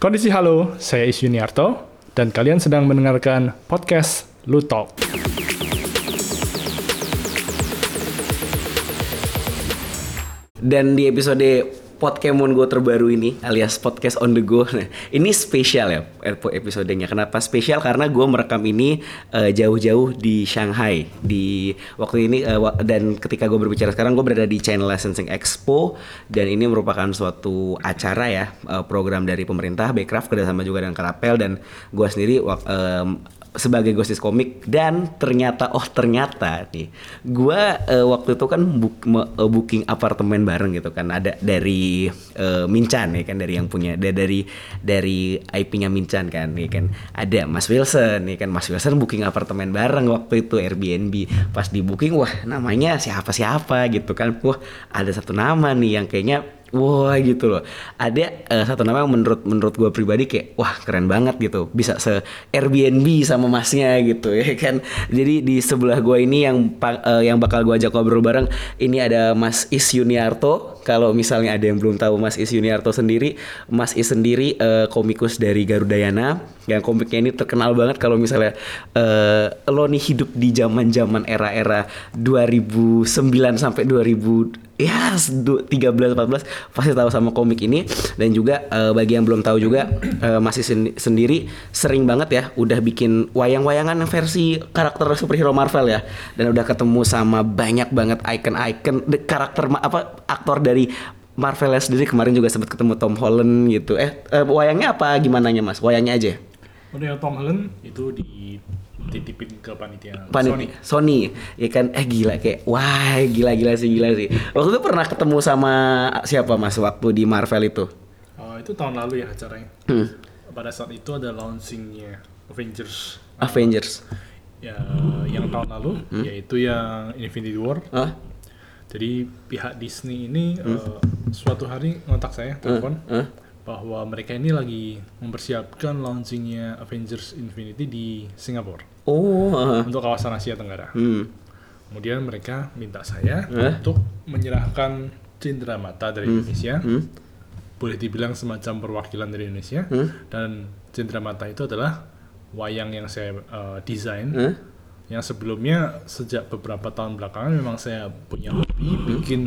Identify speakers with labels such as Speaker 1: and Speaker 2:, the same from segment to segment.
Speaker 1: Kondisi halo, saya Is Yuniarto, dan kalian sedang mendengarkan podcast Lu Talk.
Speaker 2: Dan di episode Podkemon Go terbaru ini alias podcast on the go. Nah, ini spesial ya episodenya. Kenapa spesial? Karena gue merekam ini uh, jauh-jauh di Shanghai di waktu ini uh, dan ketika gue berbicara sekarang gue berada di China Licensing Expo dan ini merupakan suatu acara ya uh, program dari pemerintah Backcraft kerjasama juga dengan Karapel dan gue sendiri um, sebagai ghost komik dan ternyata oh ternyata nih gua uh, waktu itu kan book, uh, booking apartemen bareng gitu kan. Ada dari uh, Mincan ya kan dari yang punya dari dari IP-nya Mincan kan nih kan. Ada Mas Wilson nih kan. Mas Wilson booking apartemen bareng waktu itu Airbnb. Pas di booking wah namanya siapa siapa gitu kan. Wah ada satu nama nih yang kayaknya wah gitu loh. Ada uh, satu nama yang menurut menurut gue pribadi kayak wah keren banget gitu. Bisa se Airbnb sama masnya gitu ya kan? Jadi di sebelah gue ini yang uh, yang bakal gue ajak ngobrol bareng ini ada Mas Is Yuniarto kalau misalnya ada yang belum tahu Mas Is Yuniarto sendiri Mas Is sendiri uh, komikus dari Garudayana yang komiknya ini terkenal banget kalau misalnya uh, lo nih hidup di zaman zaman era-era 2009 sampai 2000 ya 13 14 pasti tahu sama komik ini. Dan juga uh, bagi yang belum tahu juga uh, masih sen sendiri sering banget ya udah bikin wayang-wayangan versi karakter superhero Marvel ya. Dan udah ketemu sama banyak banget icon-icon karakter apa aktor dari Marvel sendiri. Kemarin juga sempat ketemu Tom Holland gitu. Eh uh, wayangnya apa? Gimana Mas? Wayangnya aja.
Speaker 1: Udah Tom Holland itu di titipin ke panitia
Speaker 2: Panit Sony. Sony ya kan eh gila kayak wah gila gila sih gila sih waktu itu pernah ketemu sama siapa mas waktu di Marvel itu
Speaker 1: oh itu tahun lalu ya acaranya hmm. pada saat itu ada launchingnya Avengers
Speaker 2: Avengers
Speaker 1: ya yang tahun lalu hmm? yaitu yang Infinity War huh? jadi pihak Disney ini hmm? uh, suatu hari ngontak saya telepon? Bahwa mereka ini lagi mempersiapkan launchingnya Avengers Infinity di Singapura.
Speaker 2: Oh. Uh.
Speaker 1: Untuk kawasan Asia Tenggara. Hmm. Kemudian mereka minta saya uh. untuk menyerahkan cindera mata dari hmm. Indonesia. Hmm. Boleh dibilang semacam perwakilan dari Indonesia. Hmm. Dan cindera mata itu adalah wayang yang saya uh, desain. Hmm. Yang sebelumnya sejak beberapa tahun belakangan memang saya punya hobi hmm. bikin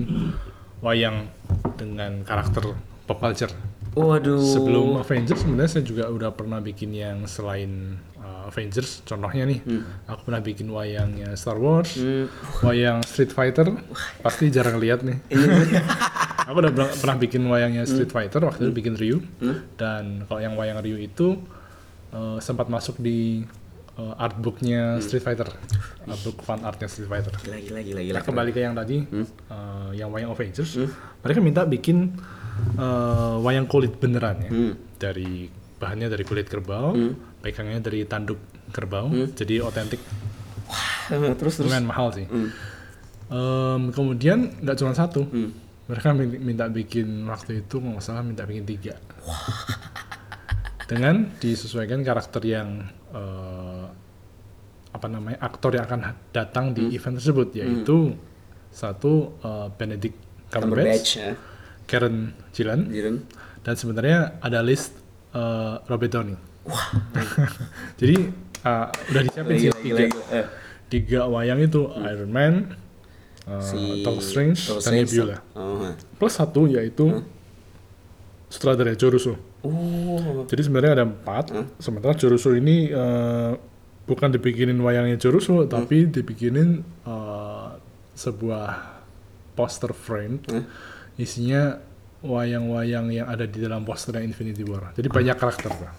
Speaker 1: wayang dengan karakter pop culture
Speaker 2: Waduh.
Speaker 1: Sebelum Avengers sebenarnya saya juga udah pernah bikin yang selain uh, Avengers. Contohnya nih, hmm. aku pernah bikin wayangnya Star Wars, hmm. wayang Street Fighter. Pasti jarang lihat nih. Iya, iya. aku udah pernah bikin wayangnya Street hmm. Fighter waktu hmm. itu bikin Ryu. Hmm. Dan kalau yang wayang Ryu itu uh, sempat masuk di uh, artbooknya hmm. Street Fighter, artbook fan artnya Street Fighter.
Speaker 2: Gila gila. gila
Speaker 1: nah, kembali ke yang tadi, hmm? uh, yang wayang Avengers, hmm? mereka minta bikin uh, wayang kulit beneran ya hmm. dari bahannya dari kulit kerbau hmm. pegangnya dari tanduk kerbau hmm. jadi otentik
Speaker 2: wah terus terus
Speaker 1: lumayan mahal sih hmm. um, kemudian nggak cuma satu hmm. mereka minta bikin waktu itu nggak salah minta bikin tiga dengan disesuaikan karakter yang uh, apa namanya aktor yang akan datang di hmm. event tersebut yaitu hmm. satu uh, Benedict Cumberbatch, Cumberbatch ya Karen Gillan. Gillan. Dan sebenarnya ada list uh, Robert Downey. Wah. Jadi uh, udah disiapin sih tiga, eh. tiga wayang itu hmm. Iron Man, uh, si Doctor Strange, Doctor dan Nebula. Oh. Plus satu yaitu hmm? sutradara Joe Russo. Oh. Jadi sebenarnya ada empat. Hmm? Sementara Joe Russo ini uh, bukan dibikinin wayangnya Joe Russo, hmm? tapi dibikinin uh, sebuah poster frame. Hmm? Isinya wayang-wayang yang ada di dalam poster Infinity War. Jadi banyak karakter, Pak.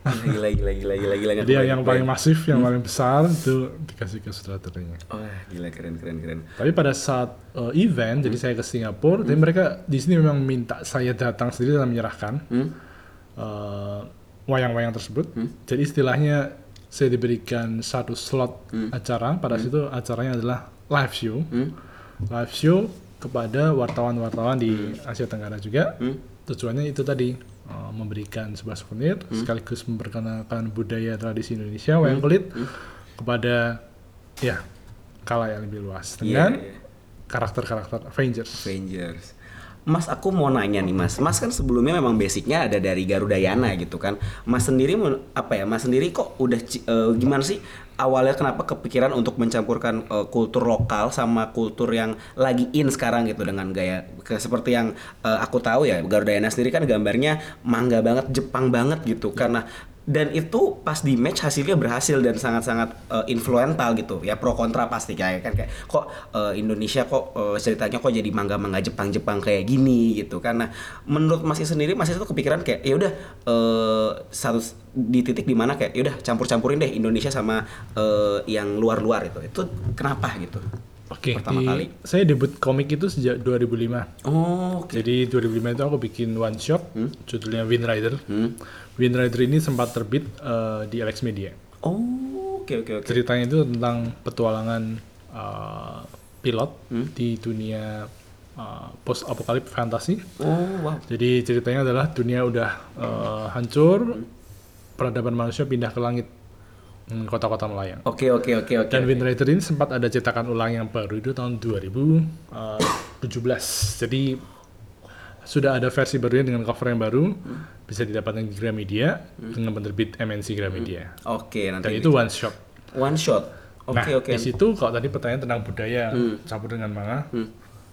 Speaker 2: Gila, gila, gila, gila, gila.
Speaker 1: Jadi yang, yang paling masif, yang hmm. paling besar itu dikasih ke sutradaranya.
Speaker 2: Oh, gila, keren, keren, keren.
Speaker 1: Tapi pada saat uh, event, hmm. jadi saya ke Singapura, hmm. dan mereka di sini memang minta saya datang sendiri dan menyerahkan hmm. uh, wayang-wayang tersebut. Hmm. Jadi istilahnya saya diberikan satu slot hmm. acara. Pada hmm. situ acaranya adalah live show. Hmm. Live show kepada wartawan-wartawan di Asia Tenggara juga. Hmm. Tujuannya itu tadi uh, memberikan sebuah souvenir hmm. sekaligus memperkenalkan budaya tradisi Indonesia wayang hmm. kulit hmm. kepada ya kala yang lebih luas iya, dengan yeah, yeah. karakter-karakter Avengers.
Speaker 2: Avengers. Mas aku mau nanya nih Mas. Mas kan sebelumnya memang basicnya ada dari Garudayana gitu kan. Mas sendiri apa ya? Mas sendiri kok udah uh, gimana sih awalnya kenapa kepikiran untuk mencampurkan uh, kultur lokal sama kultur yang lagi in sekarang gitu dengan gaya seperti yang uh, aku tahu ya Garudayana sendiri kan gambarnya mangga banget Jepang banget gitu. Karena dan itu pas di match hasilnya berhasil dan sangat-sangat uh, influental gitu ya pro kontra pasti kayak kan kayak kok uh, Indonesia kok uh, ceritanya kok jadi mangga-mangga Jepang-Jepang kayak gini gitu karena menurut Mas sendiri Mas itu kepikiran kayak ya udah uh, satu di titik di mana kayak ya udah campur-campurin deh Indonesia sama uh, yang luar-luar itu itu kenapa gitu
Speaker 1: Oke, okay, pertama di, kali. Saya debut komik itu sejak 2005.
Speaker 2: Oh, okay.
Speaker 1: Jadi 2005 itu aku bikin one shot, hmm? judulnya Wind Rider. Hmm? Wind Rider ini sempat terbit uh, di Alex Media.
Speaker 2: Oh, oke okay, oke okay, oke. Okay.
Speaker 1: Ceritanya itu tentang petualangan uh, pilot hmm? di dunia uh, post apokalip fantasi.
Speaker 2: Oh, wow.
Speaker 1: Jadi ceritanya adalah dunia udah uh, hancur, hmm? peradaban manusia pindah ke langit kota-kota melayang.
Speaker 2: Oke oke oke oke.
Speaker 1: Dan Rider ini sempat ada cetakan ulang yang baru itu tahun 2017. Eh, Jadi sudah ada versi barunya dengan cover yang baru hmm. bisa didapatkan di Gramedia hmm. dengan penerbit MNC Gramedia.
Speaker 2: Hmm. Oke nanti.
Speaker 1: Dan itu one shot.
Speaker 2: One shot. Oke
Speaker 1: okay,
Speaker 2: nah, oke.
Speaker 1: Okay. Di situ kalau tadi pertanyaan tentang budaya hmm. campur dengan manga. Hmm.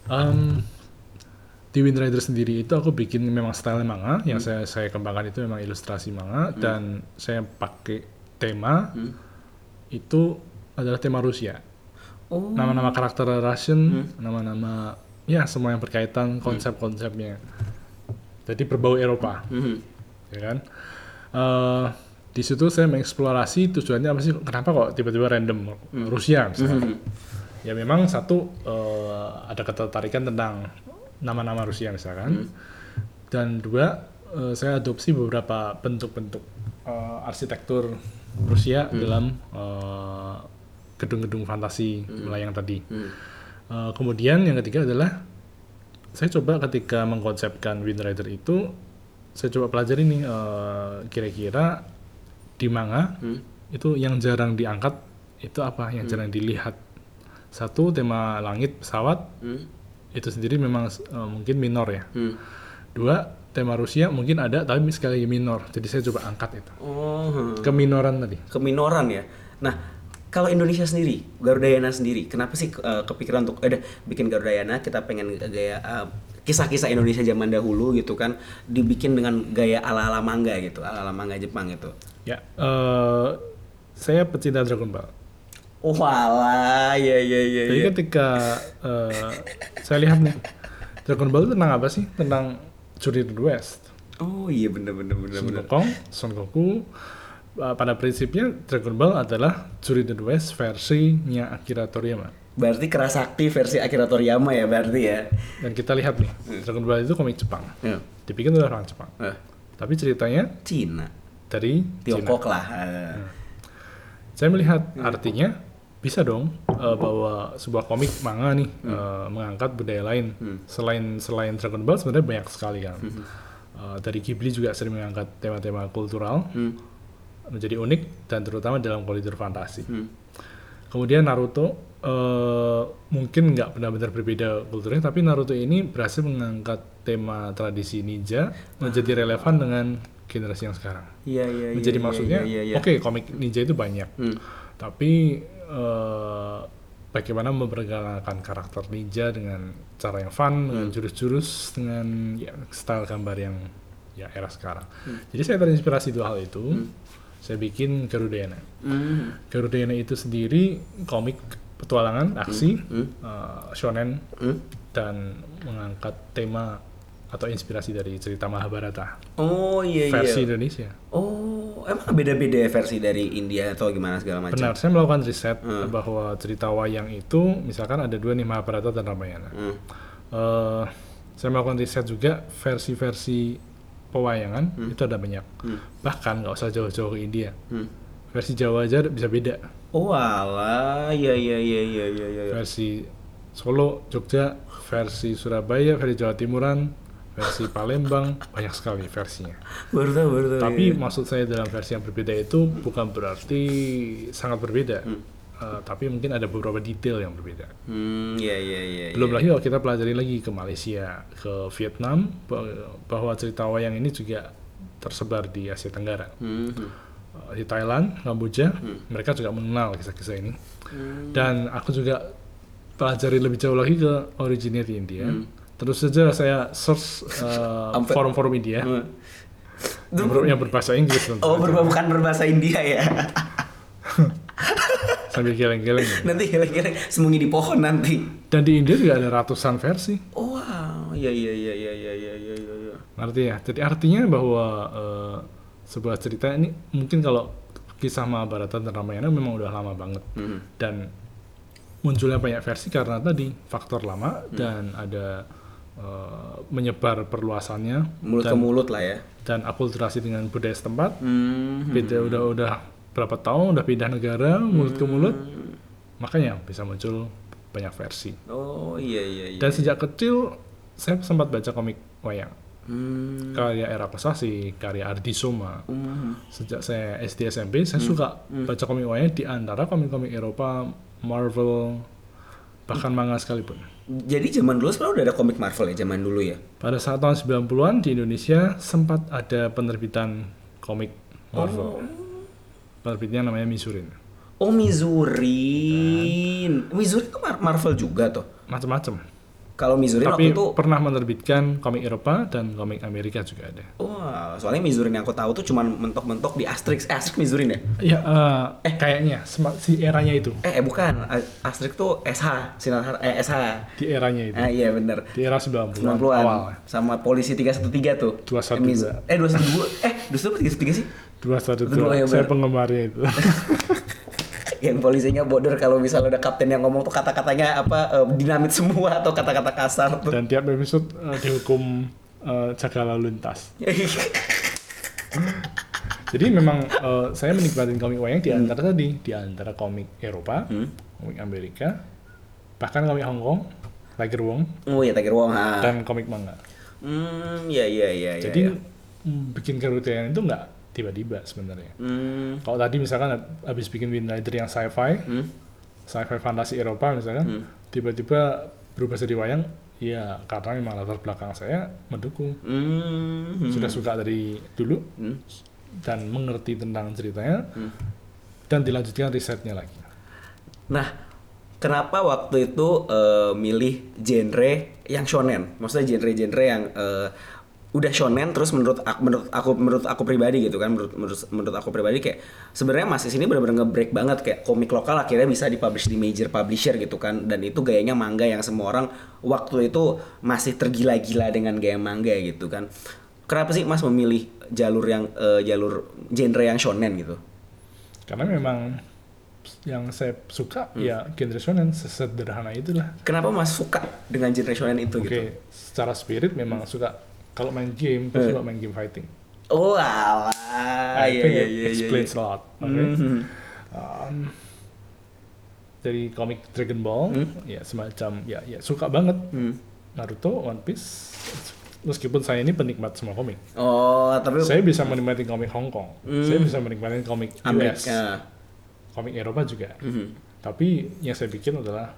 Speaker 1: Um, di Wind Rider sendiri itu aku bikin memang style manga hmm. yang saya saya kembangkan itu memang ilustrasi manga hmm. dan saya pakai tema hmm. itu adalah tema Rusia. Oh. Nama-nama karakter Russian, hmm. nama-nama ya semua yang berkaitan konsep-konsepnya. Jadi berbau Eropa, hmm. ya kan? Uh, di situ saya mengeksplorasi tujuannya apa sih? Kenapa kok tiba-tiba random hmm. Rusia misalnya? Hmm. Ya memang satu uh, ada ketertarikan tentang nama-nama Rusia misalkan, hmm. dan dua uh, saya adopsi beberapa bentuk-bentuk uh, arsitektur Rusia hmm. dalam uh, gedung-gedung fantasi hmm. melayang tadi. Hmm. Uh, kemudian yang ketiga adalah saya coba ketika mengkonsepkan Wind Rider itu saya coba pelajari nih uh, kira-kira di manga hmm. itu yang jarang diangkat itu apa yang hmm. jarang dilihat satu tema langit pesawat hmm. itu sendiri memang uh, mungkin minor ya hmm. dua tema Rusia mungkin ada tapi sekali lagi minor. Jadi saya coba angkat itu.
Speaker 2: Oh.
Speaker 1: Keminoran tadi.
Speaker 2: Keminoran ya? Nah kalau Indonesia sendiri Garudayana sendiri kenapa sih uh, kepikiran untuk ada bikin Garudayana? Kita pengen gaya uh, kisah-kisah Indonesia zaman dahulu gitu kan dibikin dengan gaya ala-ala manga gitu ala-ala manga Jepang itu.
Speaker 1: Ya uh, saya pecinta Dragon Ball.
Speaker 2: Oh wala, ya ya ya.
Speaker 1: Jadi ya. ketika uh, saya lihat nih Dragon Ball itu tentang apa sih? Tentang The West.
Speaker 2: Oh iya benar benar benar
Speaker 1: Sun Wukong, Son Goku uh, pada prinsipnya Dragon Ball adalah the West versinya Akira Toriyama.
Speaker 2: Berarti kerasakti versi Akira Toriyama ya berarti ya.
Speaker 1: Dan kita lihat nih, hmm. Dragon Ball itu komik Jepang. Hmm. Dibikin oleh orang Jepang. Hmm. Tapi ceritanya
Speaker 2: Cina.
Speaker 1: Dari
Speaker 2: Tiongkok
Speaker 1: Cina.
Speaker 2: lah. Hmm.
Speaker 1: Saya melihat hmm. artinya bisa dong uh, bahwa sebuah komik manga nih hmm. uh, mengangkat budaya lain hmm. selain selain Dragon Ball sebenarnya banyak sekali kan hmm. uh, dari Ghibli juga sering mengangkat tema-tema kultural hmm. menjadi unik dan terutama dalam kultur fantasi hmm. kemudian Naruto uh, mungkin nggak benar-benar berbeda kulturnya tapi Naruto ini berhasil mengangkat tema tradisi ninja menjadi relevan dengan generasi yang sekarang.
Speaker 2: Iya iya.
Speaker 1: Menjadi
Speaker 2: iya,
Speaker 1: maksudnya,
Speaker 2: iya, iya,
Speaker 1: oke okay, komik ninja itu banyak, hmm. tapi uh, bagaimana memperkenalkan karakter ninja dengan cara yang fun, hmm. dengan jurus-jurus, dengan ya, style gambar yang ya era sekarang. Hmm. Jadi saya terinspirasi dua hal itu. Hmm. Saya bikin Garudayana. Hmm. Garudayana itu sendiri komik petualangan, aksi, hmm. Hmm. Uh, shonen, hmm. dan mengangkat tema atau inspirasi dari cerita Mahabharata.
Speaker 2: Oh iya
Speaker 1: versi iya. Versi Indonesia.
Speaker 2: Oh, emang beda-beda versi dari India atau gimana segala macam?
Speaker 1: Benar, saya melakukan riset hmm. bahwa cerita wayang itu misalkan ada dua nih Mahabharata dan Ramayana. Hmm. Uh, saya melakukan riset juga versi-versi pewayangan hmm. itu ada banyak. Hmm. Bahkan nggak usah jauh-jauh ke India. Hmm. Versi Jawa aja bisa beda.
Speaker 2: Oh alah, iya iya iya iya iya.
Speaker 1: Ya. Versi Solo, Jogja, versi Surabaya, versi Jawa Timuran, versi Palembang banyak sekali versinya.
Speaker 2: Baru tahu, baru tahu.
Speaker 1: Tapi iya. maksud saya dalam versi yang berbeda itu bukan berarti sangat berbeda. Hmm. uh, tapi mungkin ada beberapa detail yang berbeda.
Speaker 2: Hmm, iya iya iya.
Speaker 1: Belum
Speaker 2: ya.
Speaker 1: lagi kalau kita pelajari lagi ke Malaysia, ke Vietnam, bahwa cerita wayang ini juga tersebar di Asia Tenggara. Hmm. Uh, di Thailand, Kamboja, hmm. mereka juga mengenal kisah-kisah ini. Hmm. Dan aku juga pelajari lebih jauh lagi ke originnya di India. Hmm. Terus saja saya search uh, forum-forum India. Hmm. Yang, ber, yang berbahasa Inggris.
Speaker 2: Oh, ber bukan berbahasa India ya.
Speaker 1: Sambil geleng-geleng.
Speaker 2: Ya. Nanti geleng-geleng sembunyi di pohon nanti.
Speaker 1: Dan di India juga ada ratusan versi.
Speaker 2: Oh, wow, iya iya iya iya iya iya iya iya. Ya.
Speaker 1: Ngerti ya? Jadi artinya bahwa uh, sebuah cerita ini mungkin kalau kisah Mahabharata dan Ramayana memang udah lama banget. Hmm. Dan munculnya banyak versi karena tadi faktor lama hmm. dan ada uh, menyebar perluasannya
Speaker 2: mulut
Speaker 1: dan,
Speaker 2: ke mulut lah ya
Speaker 1: dan akulturasi dengan budaya setempat hmm. beda udah udah berapa tahun udah pindah negara mulut ke mulut hmm. makanya bisa muncul banyak versi
Speaker 2: oh iya iya, iya.
Speaker 1: dan sejak kecil saya sempat baca komik wayang Hmm. karya era Kosasi, karya Ardi Soma. Hmm. Sejak saya SD SMP, saya hmm. suka hmm. baca komik wayang di antara komik-komik Eropa Marvel, bahkan manga sekalipun.
Speaker 2: Jadi zaman dulu sebenarnya udah ada komik Marvel ya zaman dulu ya?
Speaker 1: Pada saat tahun 90-an di Indonesia sempat ada penerbitan komik Marvel. Oh. Penerbitnya namanya Mizurin.
Speaker 2: Oh Mizurin. Nah. Mizurin itu Marvel juga tuh?
Speaker 1: Macam-macam.
Speaker 2: Kalau Mizurin
Speaker 1: Tapi
Speaker 2: waktu itu
Speaker 1: pernah menerbitkan komik Eropa dan komik Amerika juga ada.
Speaker 2: Wah, wow, soalnya Mizurin yang aku tahu tuh cuma mentok-mentok di Asterix. Asterix Mizurin ya?
Speaker 1: Iya, uh, eh kayaknya si eranya itu.
Speaker 2: Eh, eh bukan. Asterix tuh SH, Sinar eh SH.
Speaker 1: Di eranya itu.
Speaker 2: Ah iya benar.
Speaker 1: Di era 90-an.
Speaker 2: 90-an. Awal. Sama polisi 313 tuh.
Speaker 1: 212.
Speaker 2: Eh, 212. Eh, 212 313 sih?
Speaker 1: 212. Saya penggemarnya itu.
Speaker 2: yang polisinya border kalau misalnya ada kapten yang ngomong tuh kata-katanya apa uh, dinamit semua atau kata-kata kasar tuh.
Speaker 1: Dan tiap episode uh, dihukum uh, jaga lalu lintas. Jadi memang uh, saya menikmati komik wayang di antara hmm. tadi, di antara komik Eropa, hmm. komik Amerika, bahkan komik Hong Kong, Tiger Wong.
Speaker 2: Oh iya Tiger Wong. Ha.
Speaker 1: Dan komik manga.
Speaker 2: Hmm, iya iya iya.
Speaker 1: Jadi
Speaker 2: ya,
Speaker 1: ya. bikin kerugian itu nggak tiba-tiba sebenarnya. Hmm. Kalau tadi misalkan habis bikin Wind Rider yang sci-fi, hmm. sci-fi fantasi Eropa misalkan, hmm. tiba-tiba berubah jadi wayang, ya karena memang latar belakang saya mendukung. Hmm. Sudah suka dari dulu hmm. dan mengerti tentang ceritanya hmm. dan dilanjutkan risetnya lagi.
Speaker 2: Nah, kenapa waktu itu uh, milih genre yang shonen? Maksudnya genre-genre yang uh, udah shonen terus menurut aku menurut aku menurut aku pribadi gitu kan menurut menurut, menurut aku pribadi kayak sebenarnya masih sini benar-benar nge-break banget kayak komik lokal akhirnya bisa dipublish di major publisher gitu kan dan itu gayanya manga yang semua orang waktu itu masih tergila-gila dengan gaya manga gitu kan kenapa sih Mas memilih jalur yang uh, jalur genre yang shonen gitu
Speaker 1: karena memang yang saya suka hmm. ya genre shonen sesederhana itulah
Speaker 2: kenapa Mas suka dengan genre shonen itu okay. gitu
Speaker 1: secara spirit memang hmm. suka kalau main game gue suka main game fighting
Speaker 2: oh alah
Speaker 1: I iya, think iya, iya, explains iya, iya. a lot okay? mm-hmm. um, dari komik Dragon Ball mm. ya semacam ya ya suka banget mm. Naruto One Piece meskipun saya ini penikmat semua komik
Speaker 2: oh tapi
Speaker 1: saya bisa menikmati komik Hong Kong mm. saya bisa menikmati komik US komik Eropa juga mm-hmm. tapi yang saya bikin adalah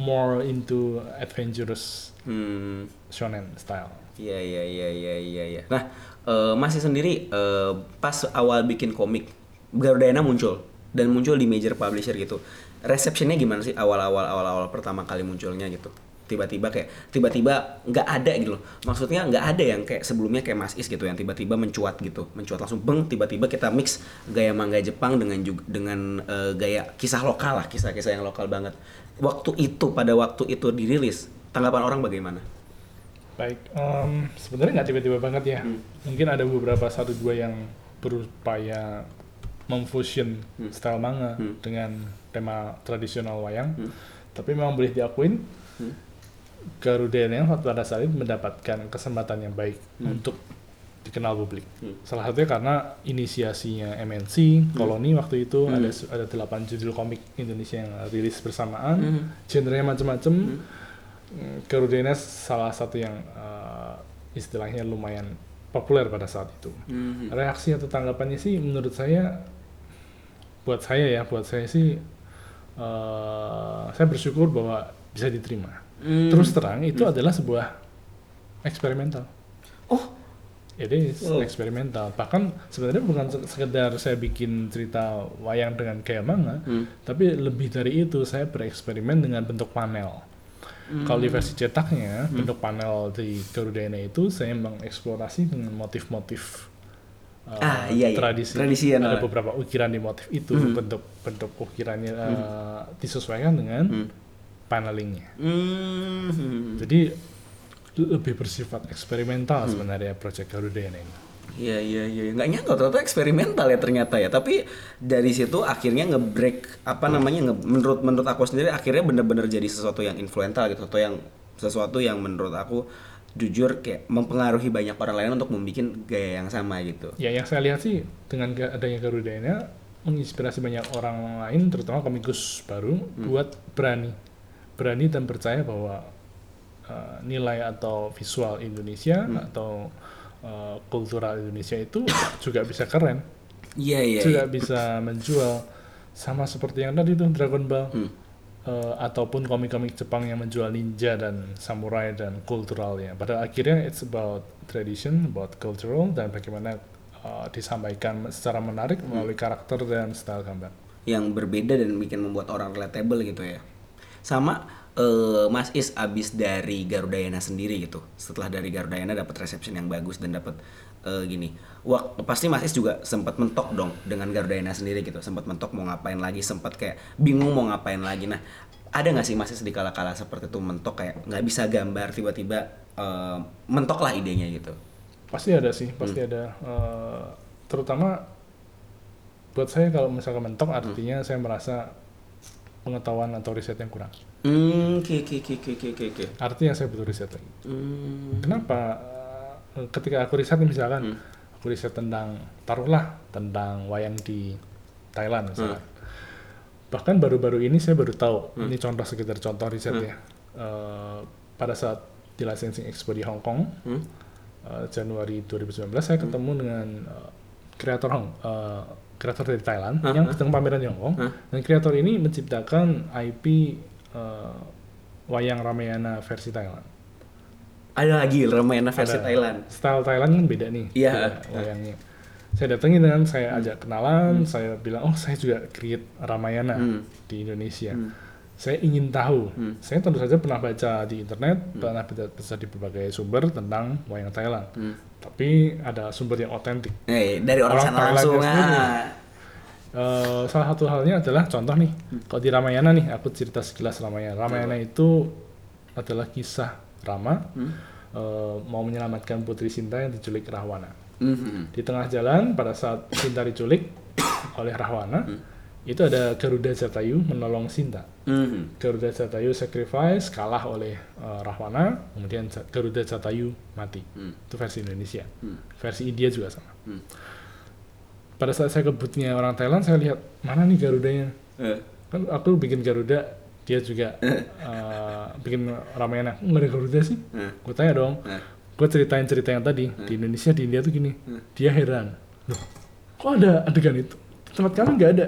Speaker 1: more into adventurous hmm. shonen style
Speaker 2: Iya iya iya iya iya. Ya. Nah uh, masih sendiri uh, pas awal bikin komik Garudana muncul dan muncul di major publisher gitu. Receptionnya gimana sih awal-awal awal-awal pertama kali munculnya gitu? Tiba-tiba kayak tiba-tiba nggak ada gitu loh. Maksudnya nggak ada yang kayak sebelumnya kayak Mas Is gitu yang tiba-tiba mencuat gitu, mencuat langsung beng tiba-tiba kita mix gaya manga Jepang dengan juga dengan uh, gaya kisah lokal lah, kisah-kisah yang lokal banget. Waktu itu pada waktu itu dirilis, tanggapan orang bagaimana?
Speaker 1: Baik, um, sebenarnya nggak tiba-tiba banget ya. Hmm. Mungkin ada beberapa satu dua yang berupaya memfusion hmm. style manga hmm. dengan tema tradisional wayang. Hmm. Tapi memang boleh diakuin, hmm. Garuda yang pada saat itu mendapatkan kesempatan yang baik hmm. untuk dikenal publik. Hmm. Salah satunya karena inisiasinya MNC, hmm. Koloni waktu itu hmm. ada ada delapan judul komik Indonesia yang rilis bersamaan, hmm. genrenya macam-macam. Hmm Garuda salah satu yang uh, istilahnya lumayan populer pada saat itu. Mm-hmm. Reaksi atau tanggapannya sih menurut saya buat saya ya, buat saya sih uh, saya bersyukur bahwa bisa diterima. Hmm. Terus terang itu hmm. adalah sebuah eksperimental. It is oh. eksperimental. Bahkan sebenarnya bukan sekedar saya bikin cerita wayang dengan kayak manga, hmm. tapi lebih dari itu saya bereksperimen dengan bentuk panel. Hmm. Kalau di versi cetaknya, hmm. bentuk panel di Garuda itu saya mengeksplorasi dengan motif-motif
Speaker 2: uh, ah, iya, iya.
Speaker 1: tradisi.
Speaker 2: tradisi
Speaker 1: Ada beberapa ukiran di motif itu, hmm. bentuk bentuk ukirannya uh, hmm. disesuaikan dengan hmm. panelingnya.
Speaker 2: Hmm.
Speaker 1: Jadi lebih bersifat eksperimental hmm. sebenarnya proyek Garuda ini.
Speaker 2: Iya iya iya nggak nyangka ternyata eksperimental ya ternyata ya tapi dari situ akhirnya ngebreak apa namanya nge, menurut menurut aku sendiri akhirnya bener-bener jadi sesuatu yang influental gitu atau yang sesuatu yang menurut aku jujur kayak mempengaruhi banyak orang lain untuk membuat gaya yang sama gitu.
Speaker 1: Ya yang saya lihat sih dengan adanya Garuda ini menginspirasi banyak orang lain terutama komikus baru hmm. buat berani berani dan percaya bahwa uh, nilai atau visual Indonesia hmm. atau uh, kultural Indonesia itu juga bisa keren.
Speaker 2: Iya yeah, iya. Yeah,
Speaker 1: juga
Speaker 2: yeah.
Speaker 1: bisa menjual sama seperti yang tadi tuh Dragon Ball. Hmm. Uh, ataupun komik-komik Jepang yang menjual ninja dan samurai dan kulturalnya. Pada akhirnya it's about tradition, about cultural dan bagaimana uh, disampaikan secara menarik hmm. melalui karakter dan style gambar.
Speaker 2: Yang berbeda dan bikin membuat orang relatable gitu ya. Sama uh, Mas Is abis dari Garudayana sendiri gitu. Setelah dari Garudayana dapat reception yang bagus dan dapat uh, gini. Wah, pasti Mas Is juga sempat mentok dong dengan Garudayana sendiri gitu. Sempat mentok mau ngapain lagi, sempat kayak bingung mau ngapain lagi. Nah, ada nggak sih Mas Is di kala-kala seperti itu mentok kayak nggak bisa gambar tiba-tiba uh, mentok lah idenya gitu?
Speaker 1: Pasti ada sih, pasti hmm. ada. Uh, terutama buat saya kalau misalkan mentok artinya hmm. saya merasa pengetahuan atau riset yang kurang.
Speaker 2: Hmm, oke oke oke oke oke.
Speaker 1: Artinya saya butuh riset lagi. Hmm. Kenapa? Eh, ketika aku riset misalkan, hmm. aku riset tentang taruhlah tentang wayang di Thailand misalkan. Hmm. Bahkan baru-baru ini saya baru tahu, hmm. ini contoh sekitar contoh riset hmm. ya. Uh, pada saat di licensing expo di Hong Kong, hmm. uh, Januari 2019 saya hmm. ketemu dengan uh, kreator Hong, uh, kreator dari Thailand uh, yang sedang pameran di Hong Kong. Uh. Dan kreator ini menciptakan IP uh, wayang Ramayana versi Thailand.
Speaker 2: Ada lagi Ramayana versi Ada. Thailand.
Speaker 1: Style Thailand kan beda nih.
Speaker 2: Iya.
Speaker 1: Yeah. Wayangnya. Saya datangin dengan saya ajak kenalan, hmm. saya bilang oh saya juga create Ramayana hmm. di Indonesia. Hmm. Saya ingin tahu. Hmm. Saya tentu saja pernah baca di internet, hmm. pernah baca di berbagai sumber tentang wayang Thailand. Hmm tapi ada sumber yang otentik.
Speaker 2: Eh, dari orang, orang sana langsung.
Speaker 1: Uh, salah satu halnya adalah contoh nih, hmm. kalau di Ramayana nih, aku cerita sekilas Ramayana. Ramayana hmm. itu adalah kisah Rama hmm. uh, mau menyelamatkan putri Sinta yang diculik Rahwana. Hmm. Di tengah jalan pada saat Sinta diculik oleh Rahwana, hmm itu ada Garuda Jatayu menolong Sinta. Mm-hmm. Garuda Jatayu sacrifice kalah oleh uh, Rahwana, kemudian Garuda Jatayu mati. Mm. Itu versi Indonesia. Mm. Versi India juga sama. Mm. Pada saat saya kebutnya orang Thailand, saya lihat mana nih Garudanya. Uh. Kan aku bikin Garuda, dia juga uh, bikin Ramayana. Nggak ada Garuda sih? Uh. Gue tanya dong. Uh. Gue ceritain cerita yang tadi di Indonesia di India tuh gini. Dia heran. Loh, kok ada adegan itu? Tempat kami nggak ada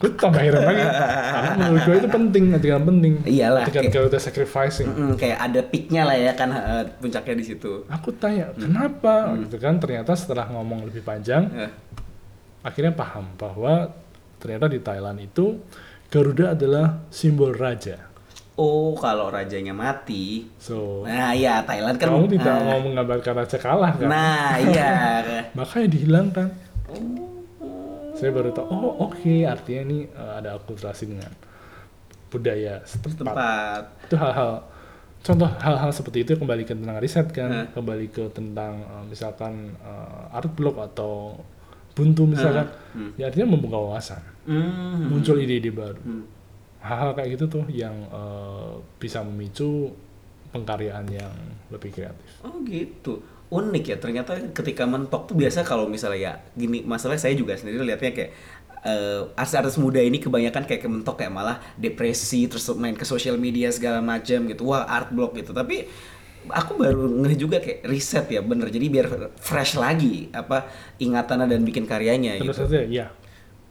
Speaker 1: gue tambah heran lagi karena menurut gue itu penting adegan penting
Speaker 2: iyalah
Speaker 1: ketika kayak, udah sacrificing
Speaker 2: mm, kayak ada peaknya lah ya kan uh, puncaknya di situ
Speaker 1: aku tanya mm. kenapa mm. gitu kan ternyata setelah ngomong lebih panjang uh. akhirnya paham bahwa ternyata di Thailand itu Garuda adalah simbol raja
Speaker 2: Oh, kalau rajanya mati.
Speaker 1: So.
Speaker 2: Nah, iya Thailand kan.
Speaker 1: Kamu tidak uh, mau menggambarkan raja kalah kan?
Speaker 2: Nah, iya.
Speaker 1: Makanya dihilangkan. Oh saya baru tahu oh oke okay, artinya ini uh, ada akulturasi dengan budaya setempat, setempat. itu hal-hal contoh hal-hal seperti itu kembali ke tentang riset kan hmm. kembali ke tentang uh, misalkan uh, art block atau buntu misalkan hmm. ya artinya membuka wawasan hmm. muncul ide-ide baru hmm. hal-hal kayak gitu tuh yang uh, bisa memicu pengkaryaan yang lebih kreatif
Speaker 2: oh gitu unik ya ternyata ketika mentok tuh biasa kalau misalnya ya gini masalah saya juga sendiri lihatnya kayak uh, artis-artis muda ini kebanyakan kayak kementok kayak malah depresi terus main ke sosial media segala macam gitu wah art block gitu tapi aku baru ngeh juga kayak riset ya bener jadi biar fresh lagi apa ingatannya dan bikin karyanya
Speaker 1: terus
Speaker 2: gitu.
Speaker 1: saja ya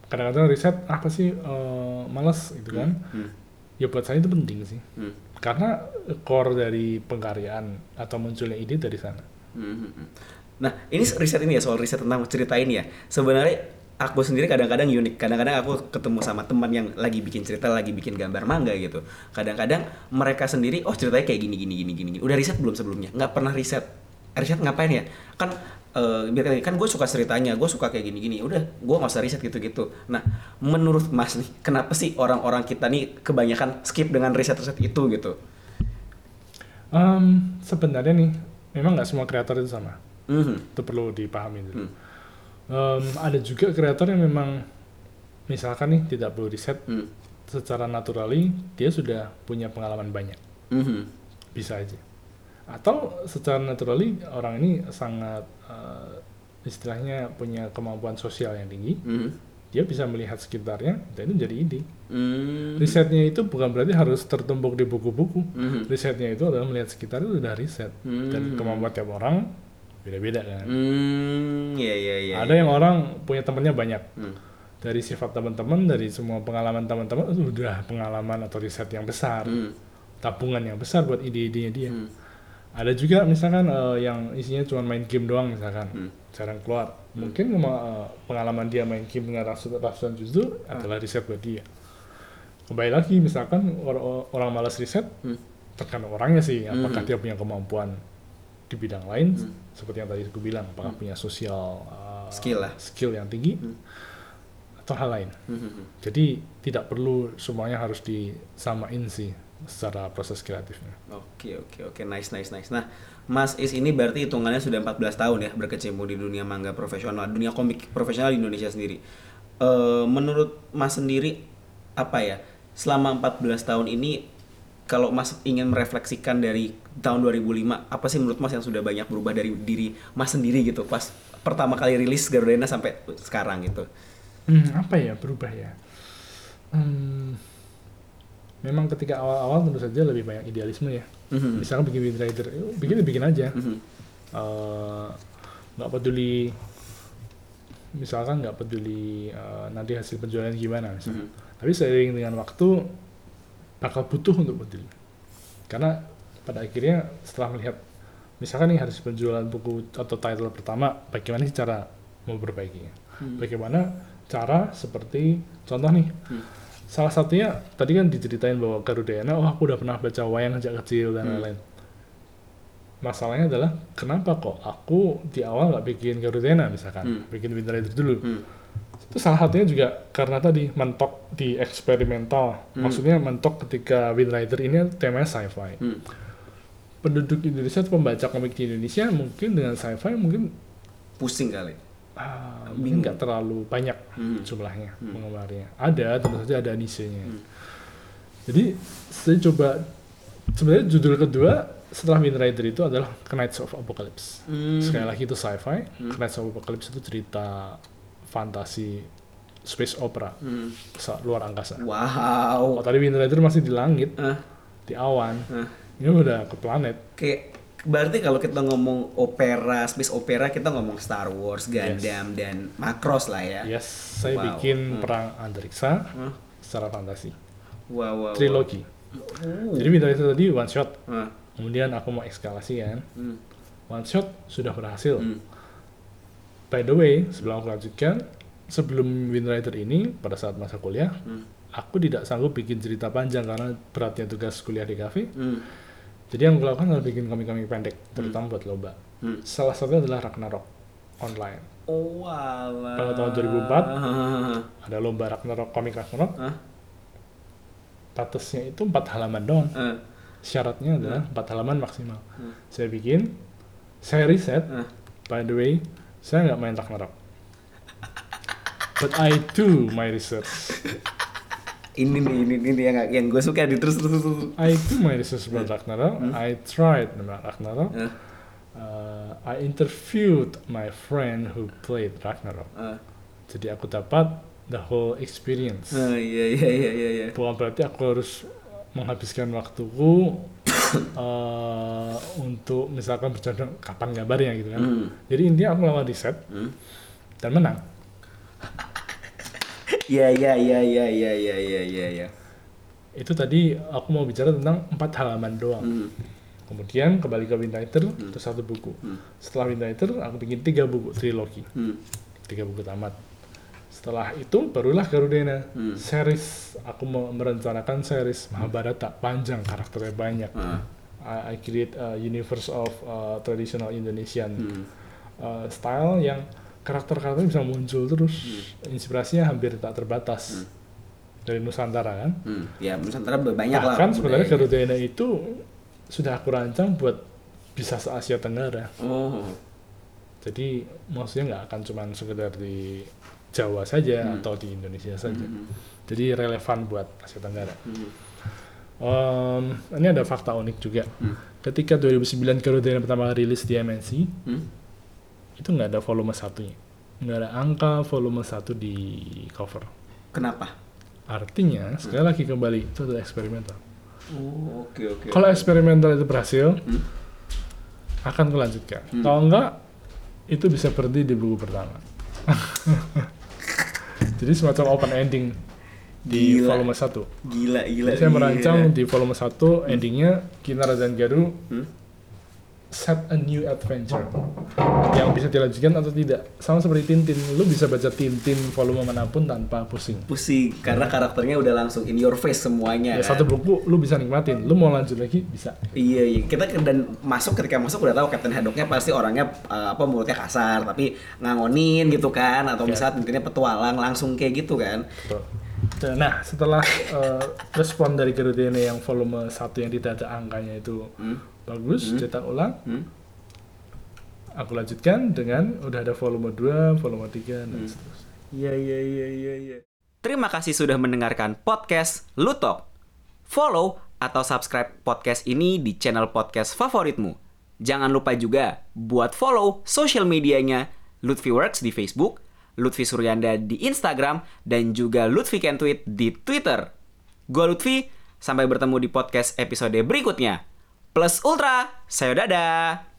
Speaker 1: kadang-kadang riset apa sih uh, males gitu kan hmm. Hmm. ya buat saya itu penting sih hmm. karena core dari pengkaryaan atau munculnya ide dari sana
Speaker 2: nah ini riset ini ya soal riset tentang cerita ini ya sebenarnya aku sendiri kadang-kadang unik. Kadang-kadang aku ketemu sama teman yang lagi bikin cerita, lagi bikin gambar manga gitu. Kadang-kadang mereka sendiri, oh ceritanya kayak gini, gini, gini, gini. Udah riset belum sebelumnya? Nggak pernah riset. Riset ngapain ya? Kan uh, kan gue suka ceritanya, gue suka kayak gini-gini. Udah, gue nggak usah riset gitu-gitu. Nah, menurut Mas nih, kenapa sih orang-orang kita nih kebanyakan skip dengan riset-riset itu gitu?
Speaker 1: Um, sebenarnya nih, memang nggak semua kreator itu sama. Mm -hmm. Itu perlu dipahami dulu. Mm um, ada juga kreator yang memang misalkan nih tidak perlu riset hmm. secara naturally dia sudah punya pengalaman banyak hmm. bisa aja atau secara naturally orang ini sangat uh, istilahnya punya kemampuan sosial yang tinggi hmm. Dia bisa melihat sekitarnya dan itu jadi ide hmm. risetnya itu bukan berarti harus tertumpuk di buku-buku hmm. risetnya itu adalah melihat sekitar itu sudah riset hmm. dan kemampuan tiap orang beda-beda kan.
Speaker 2: Hmm, iya iya iya.
Speaker 1: Ada yang orang punya temennya banyak. Hmm. Dari sifat teman-teman, dari semua pengalaman teman-teman, itu udah pengalaman atau riset yang besar, hmm. tabungan yang besar buat ide-idenya dia. Hmm. Ada juga misalkan uh, yang isinya cuma main game doang misalkan, hmm. jarang keluar. Hmm. Mungkin uh, pengalaman dia main game dengan ratusan justru hmm. adalah riset buat dia. Kembali lagi misalkan orang, orang malas riset, hmm. tergantung orangnya sih, apakah hmm. dia punya kemampuan di bidang lain hmm. seperti yang tadi aku bilang apakah hmm. punya sosial
Speaker 2: uh, skill lah
Speaker 1: skill yang tinggi hmm. atau hal lain hmm. hmm, hmm. jadi tidak perlu semuanya harus disamain sih secara proses kreatifnya
Speaker 2: oke oke oke nice nice nice nah Mas Is ini berarti hitungannya sudah 14 tahun ya berkecimpung di dunia manga profesional dunia komik profesional di Indonesia sendiri uh, menurut Mas sendiri apa ya selama 14 tahun ini kalau Mas ingin merefleksikan dari tahun 2005, apa sih menurut Mas yang sudah banyak berubah dari diri Mas sendiri gitu pas pertama kali rilis Garudena sampai sekarang gitu?
Speaker 1: Hmm, apa ya berubah ya? Hmm, memang ketika awal-awal tentu saja lebih banyak idealisme ya. Mm-hmm. Misalkan bikin Wind Rider, bikin bikin aja. Mm-hmm. Uh, nggak peduli misalkan nggak peduli uh, nanti hasil penjualan gimana misalnya. Mm-hmm. Tapi seiring dengan waktu bakal butuh untuk model karena pada akhirnya setelah melihat misalkan nih harus penjualan buku atau title pertama bagaimana sih cara memperbaikinya hmm. bagaimana cara seperti contoh nih hmm. Salah satunya tadi kan diceritain bahwa Garudayana oh aku udah pernah baca wayang sejak kecil dan hmm. lain-lain hmm. masalahnya adalah kenapa kok aku di awal nggak bikin Garudayana misalkan hmm. bikin Winter Rider dulu hmm itu salah satunya juga karena tadi mentok di eksperimental hmm. maksudnya mentok ketika Wind Rider ini temanya sci-fi hmm. penduduk Indonesia atau pembaca komik di Indonesia mungkin dengan sci-fi mungkin
Speaker 2: pusing kali
Speaker 1: uh, mungkin nggak terlalu banyak hmm. jumlahnya hmm. penggemarnya ada tentu saja ada nisenya hmm. jadi saya coba sebenarnya judul kedua setelah Wind Rider itu adalah Knights of Apocalypse hmm. sekali lagi itu sci-fi hmm. Knights of Apocalypse itu cerita fantasi space opera hmm. luar angkasa.
Speaker 2: Wow.
Speaker 1: Oh, tadi Winter Rider masih di langit, uh. di awan. Uh. Ini udah ke planet.
Speaker 2: Kayak berarti kalau kita ngomong opera, space opera, kita ngomong Star Wars, Gundam yes. dan Macross lah ya.
Speaker 1: Yes, saya wow. bikin uh. perang antariksa uh. secara fantasi.
Speaker 2: Wow, wow.
Speaker 1: Trilogi. Uh. Jadi Winter Rider tadi one shot. Uh. Kemudian aku mau eskalasi kan. Hmm. One shot sudah berhasil. Hmm by the way sebelum aku lanjutkan sebelum Wind Rider ini pada saat masa kuliah hmm. aku tidak sanggup bikin cerita panjang karena beratnya tugas kuliah di kafe hmm. Jadi yang aku lakukan adalah bikin komik-komik pendek terutama hmm. buat lomba hmm. salah satunya adalah Ragnarok online
Speaker 2: oh wow.
Speaker 1: pada tahun 2004 ada lomba Ragnarok komik Ragnarok huh? batasnya itu empat halaman doang uh. syaratnya adalah empat halaman maksimal uh. saya bikin saya riset uh. by the way saya nggak main Ragnarok. But I do my research.
Speaker 2: ini nih, ini, ini yang yang gue suka di terus terus terus.
Speaker 1: I do my research about Ragnarok. Hmm? I tried Ragnarok. Uh. Uh, I interviewed my friend who played Ragnarok. Uh. Jadi aku dapat the whole experience.
Speaker 2: Uh, iya iya iya iya. iya.
Speaker 1: Bukan berarti aku harus menghabiskan waktuku uh, untuk misalkan bercanda kapan gambarnya gitu kan. Mm. Jadi intinya aku melakukan riset mm. dan menang.
Speaker 2: Iya iya iya iya iya iya iya iya. Ya.
Speaker 1: Itu tadi aku mau bicara tentang empat halaman doang.
Speaker 2: Hmm.
Speaker 1: Kemudian kembali ke Windwriter, itu satu buku. Setelah Windwriter, aku bikin tiga buku trilogi,
Speaker 2: Hmm.
Speaker 1: tiga buku tamat. Setelah itu barulah Garudena
Speaker 2: Hmm.
Speaker 1: series. Aku mau merencanakan series Mahabharata panjang, karakternya banyak.
Speaker 2: Ah.
Speaker 1: I, I create a universe of uh, traditional Indonesian
Speaker 2: Hmm.
Speaker 1: uh, style yang karakter-karakternya bisa muncul terus. Inspirasinya hampir tak terbatas dari Nusantara kan.
Speaker 2: Hmm. Ya Nusantara banyak lah.
Speaker 1: Bahkan sebenarnya. Garudena itu sudah aku rancang buat bisa se Asia Tenggara.
Speaker 2: Oh.
Speaker 1: Jadi maksudnya nggak akan cuma sekedar di Jawa saja atau di Indonesia saja. Jadi relevan buat Asia Tenggara. Em, ini ada fakta unik juga. Ketika 2009 Garudena pertama rilis di MNC,
Speaker 2: Hmm.
Speaker 1: Itu nggak ada volume satunya. Nggak ada angka volume satu di cover.
Speaker 2: Kenapa?
Speaker 1: Artinya, sekali lagi kembali, itu adalah eksperimental.
Speaker 2: Oh oke oke.
Speaker 1: Kalau eksperimental itu berhasil, akan kelanjutkan. Kalau enggak, itu bisa berhenti di buku pertama. Jadi semacam open ending di
Speaker 2: Gila.
Speaker 1: volume 1.
Speaker 2: Gila gila.
Speaker 1: Jadi saya
Speaker 2: gila.
Speaker 1: merancang di volume 1 endingnya Kinar dan Garu
Speaker 2: Hmm?
Speaker 1: Set a new adventure yang bisa dilanjutkan atau tidak. Sama seperti Tintin, lu bisa baca Tintin volume mana pun tanpa pusing.
Speaker 2: Pusing karena karakternya udah langsung in your face semuanya.
Speaker 1: Ya
Speaker 2: kan?
Speaker 1: satu buku lu bisa nikmatin, lu mau lanjut lagi bisa.
Speaker 2: Iya, iya. Kita dan masuk ketika masuk udah tahu Captain Haddocknya pasti orangnya uh, apa mulutnya kasar, tapi ngangonin gitu kan, atau
Speaker 1: Ya.
Speaker 2: misalnya mungkinnya petualang langsung kayak gitu kan.
Speaker 1: Betul. Nah, setelah eh, respon dari Garudena yang volume 1 yang tidak ada angkanya itu bagus, cetak ulang,
Speaker 2: Hmm?
Speaker 1: aku lanjutkan dengan udah ada volume 2, volume 3, dan
Speaker 2: Hmm.
Speaker 1: seterusnya.
Speaker 2: Iya iya iya iya iya. Terima kasih sudah mendengarkan podcast Lutok. Follow atau subscribe podcast ini di channel podcast favoritmu. Jangan lupa juga buat follow social medianya Lutfi Works di Facebook, Lutfi Suryanda di Instagram, dan juga Lutfi Can Tweet di Twitter. Gua Lutfi, sampai bertemu di podcast episode berikutnya. Plus Ultra, saya dadah!